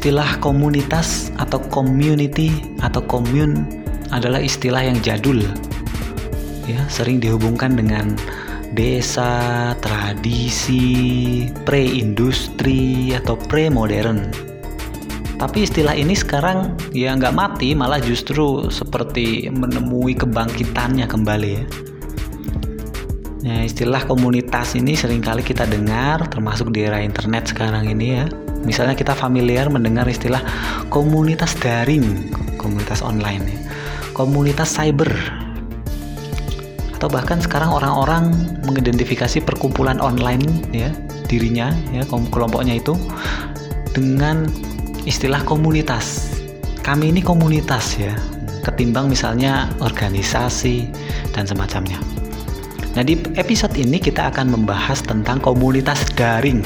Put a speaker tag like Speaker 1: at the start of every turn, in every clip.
Speaker 1: istilah komunitas atau community atau commune adalah istilah yang jadul ya sering dihubungkan dengan desa, tradisi, pre-industri atau pre-modern. Tapi istilah ini sekarang ya nggak mati, malah justru seperti menemui kebangkitannya kembali ya. Nah, istilah komunitas ini sering kali kita dengar, termasuk di era internet sekarang ini ya. Misalnya kita familiar mendengar istilah komunitas daring, komunitas online ya. Komunitas cyber, atau bahkan sekarang orang-orang mengidentifikasi perkumpulan online ya dirinya ya kelompoknya itu dengan istilah komunitas. Kami ini komunitas ya ketimbang misalnya organisasi dan semacamnya. Nah di episode ini kita akan membahas tentang komunitas daring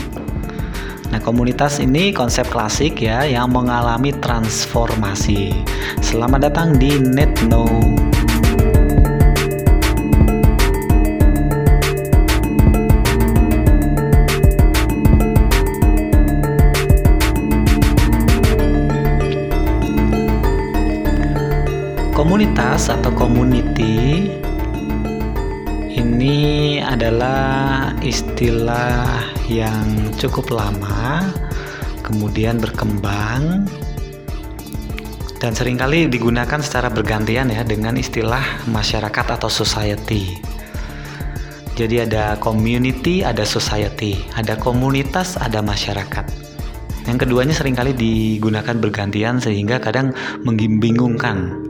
Speaker 1: Nah, komunitas ini konsep klasik ya yang mengalami transformasi. Selamat datang di NetNo. Komunitas atau community ini adalah istilah yang cukup lama, kemudian berkembang dan sering kali digunakan secara bergantian ya dengan istilah masyarakat atau society. Jadi ada community, ada society, ada komunitas, ada masyarakat. Yang keduanya sering kali digunakan bergantian sehingga kadang membingungkan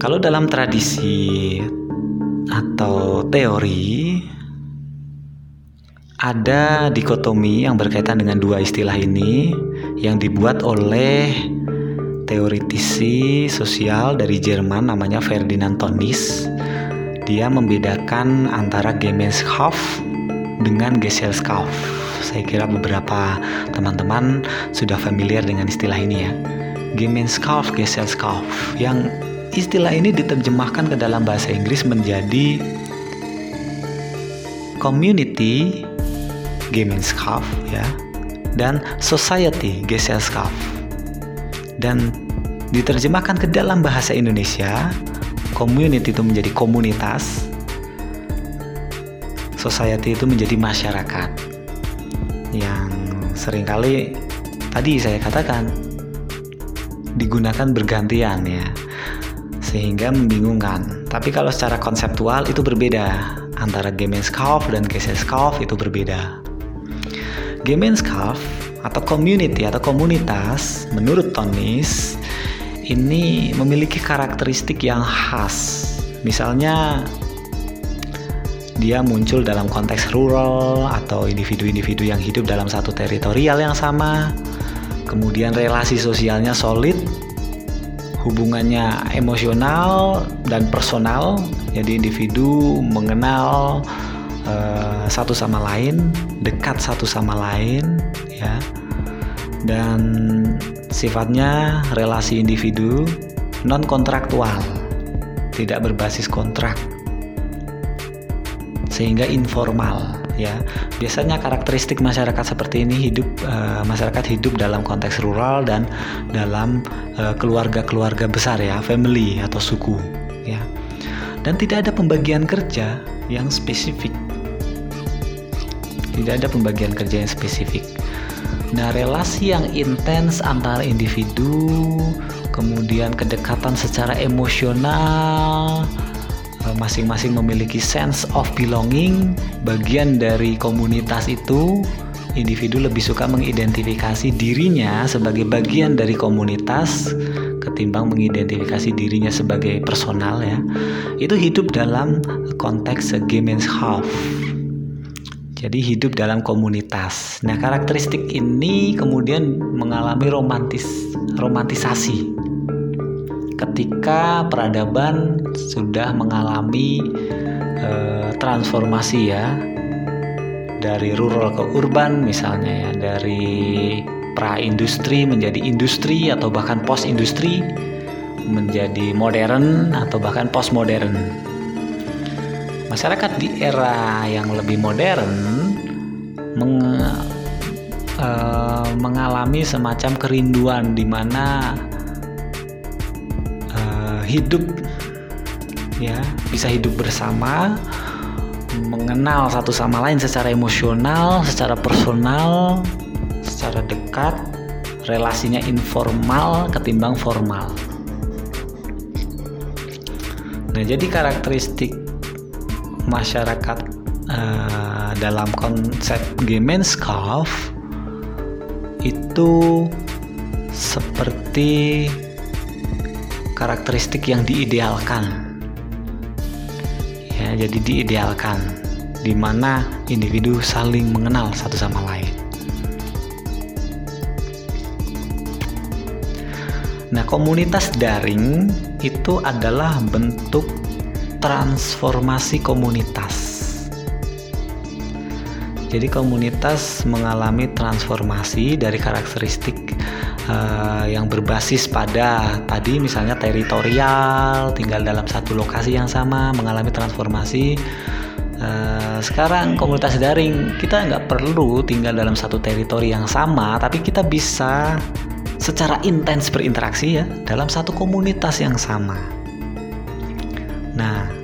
Speaker 1: Kalau dalam tradisi atau teori ada dikotomi yang berkaitan dengan dua istilah ini yang dibuat oleh teoritisi sosial dari Jerman namanya Ferdinand Tönnies. Dia membedakan antara Gemeinschaft dengan Gesellschaft. Saya kira beberapa teman-teman sudah familiar dengan istilah ini ya. Gemeinschaft, Gesellschaft yang Istilah ini diterjemahkan ke dalam bahasa Inggris menjadi community Gemeinschaft ya. Dan society Gesellschaft dan diterjemahkan ke dalam bahasa Indonesia community itu menjadi komunitas society itu menjadi masyarakat. Yang sering kali tadi saya katakan digunakan bergantian ya. Sehingga membingungkan. Tapi kalau secara konseptual itu berbeda. Antara Gemeinschaft dan Gesellschaft itu berbeda. Gemeinschaft atau community atau komunitas menurut Tonis ini memiliki karakteristik yang khas. Misalnya dia muncul dalam konteks rural atau individu-individu yang hidup dalam satu teritorial yang sama. Kemudian relasi sosialnya solid hubungannya emosional dan personal jadi individu mengenal uh, satu sama lain dekat satu sama lain ya. Dan sifatnya relasi individu non kontraktual tidak berbasis kontrak sehingga informal ya. Biasanya karakteristik masyarakat seperti ini hidup uh, masyarakat hidup dalam konteks rural dan dalam eh, keluarga-keluarga besar ya family atau suku ya. Dan tidak ada pembagian kerja yang spesifik tidak ada pembagian kerja yang spesifik Nah, relasi yang intens antara individu, kemudian kedekatan secara emosional, Eh, masing-masing memiliki sense of belonging, bagian dari komunitas itu individu lebih suka mengidentifikasi dirinya sebagai bagian dari komunitas ketimbang mengidentifikasi dirinya sebagai personal ya. Itu hidup dalam konteks Gemeinschaft. Jadi hidup dalam komunitas. Nah, karakteristik ini kemudian mengalami romantis romantisasi ketika peradaban sudah mengalami uh, transformasi ya dari rural ke urban misalnya ya dari pra industri menjadi industri atau bahkan post industri menjadi modern atau bahkan post modern masyarakat di era yang lebih modern meng, uh, mengalami semacam kerinduan di mana uh, hidup ya bisa hidup bersama mengenal satu sama lain secara emosional, secara personal, secara dekat, relasinya informal ketimbang formal. Nah, jadi karakteristik masyarakat uh, dalam konsep Gemeinschaft itu seperti karakteristik yang diidealkan ya jadi diidealkan di mana individu saling mengenal satu sama lain. Nah, komunitas daring itu adalah bentuk transformasi komunitas. Jadi komunitas mengalami transformasi dari karakteristik uh, yang berbasis pada tadi misalnya teritorial, tinggal dalam satu lokasi yang sama, mengalami transformasi. Uh, sekarang komunitas daring kita nggak perlu tinggal dalam satu teritori yang sama, tapi kita bisa secara intens berinteraksi ya dalam satu komunitas yang sama. Nah,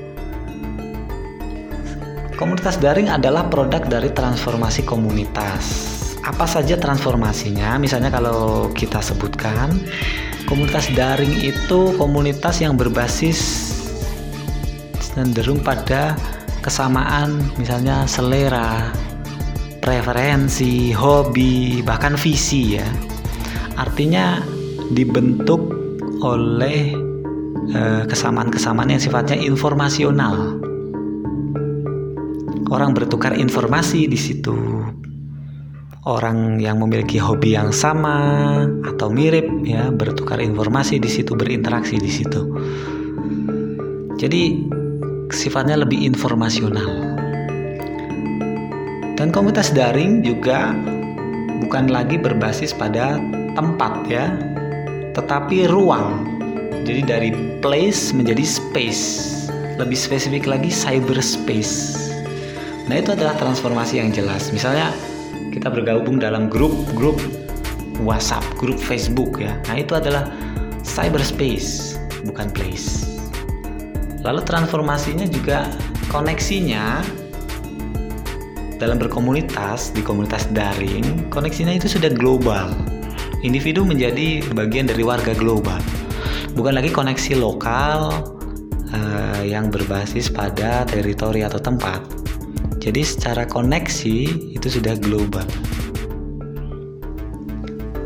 Speaker 1: Komunitas daring adalah produk dari transformasi komunitas. Apa saja transformasinya? Misalnya kalau kita sebutkan, komunitas daring itu komunitas yang berbasis cenderung pada kesamaan misalnya selera, preferensi, hobi, bahkan visi ya. Artinya dibentuk oleh eh, kesamaan-kesamaan yang sifatnya informasional orang bertukar informasi di situ. Orang yang memiliki hobi yang sama atau mirip ya bertukar informasi di situ, berinteraksi di situ. Jadi sifatnya lebih informasional. Dan komunitas daring juga bukan lagi berbasis pada tempat ya, tetapi ruang. Jadi dari place menjadi space. Lebih spesifik lagi cyberspace Nah itu adalah transformasi yang jelas. Misalnya kita bergabung dalam grup-grup WhatsApp, grup Facebook ya. Nah itu adalah cyberspace, bukan place. Lalu transformasinya juga koneksinya dalam berkomunitas di komunitas daring, koneksinya itu sudah global. Individu menjadi bagian dari warga global, bukan lagi koneksi lokal uh, yang berbasis pada teritori atau tempat jadi secara koneksi itu sudah global.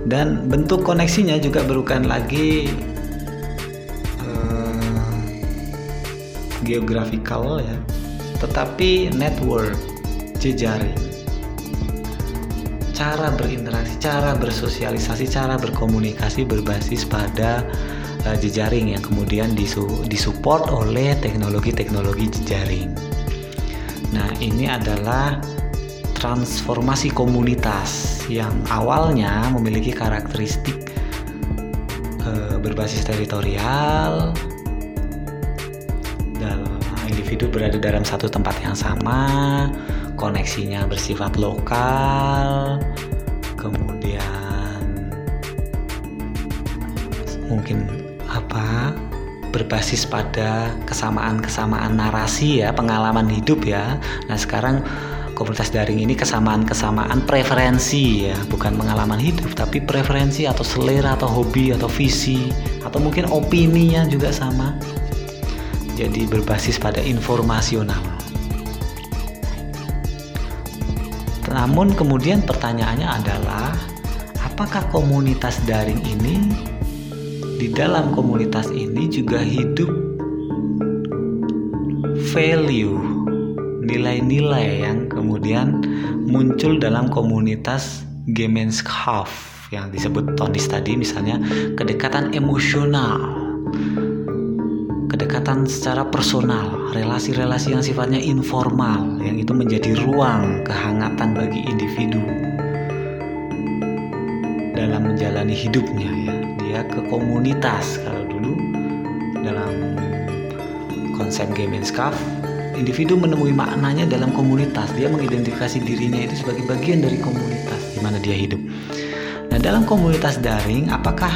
Speaker 1: Dan bentuk koneksinya juga bukan lagi uh, geografikal ya, tetapi network, jejaring. Cara berinteraksi, cara bersosialisasi, cara berkomunikasi berbasis pada uh, jejaring yang kemudian disu disupport oleh teknologi-teknologi jejaring. Nah, ini adalah transformasi komunitas yang awalnya memiliki karakteristik e, berbasis teritorial dan individu berada dalam satu tempat yang sama, koneksinya bersifat lokal, kemudian mungkin apa berbasis pada kesamaan-kesamaan narasi ya, pengalaman hidup ya. Nah, sekarang komunitas daring ini kesamaan-kesamaan preferensi ya, bukan pengalaman hidup, tapi preferensi atau selera atau hobi atau visi atau mungkin opininya juga sama. Jadi berbasis pada informasional. Namun kemudian pertanyaannya adalah apakah komunitas daring ini di dalam komunitas ini juga hidup value nilai-nilai yang kemudian muncul dalam komunitas Gemeinschaft yang disebut Tonis tadi misalnya kedekatan emosional kedekatan secara personal relasi-relasi yang sifatnya informal yang itu menjadi ruang kehangatan bagi individu dalam menjalani hidupnya ya dia ke komunitas kalau dulu dalam konsep Gemeinschaft individu menemui maknanya dalam komunitas. Dia mengidentifikasi dirinya itu sebagai bagian dari komunitas di mana dia hidup. Nah, dalam komunitas daring, apakah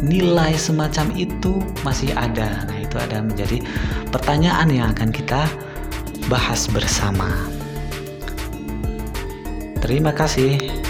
Speaker 1: nilai semacam itu masih ada? Nah, itu ada menjadi pertanyaan yang akan kita bahas bersama. Terima kasih.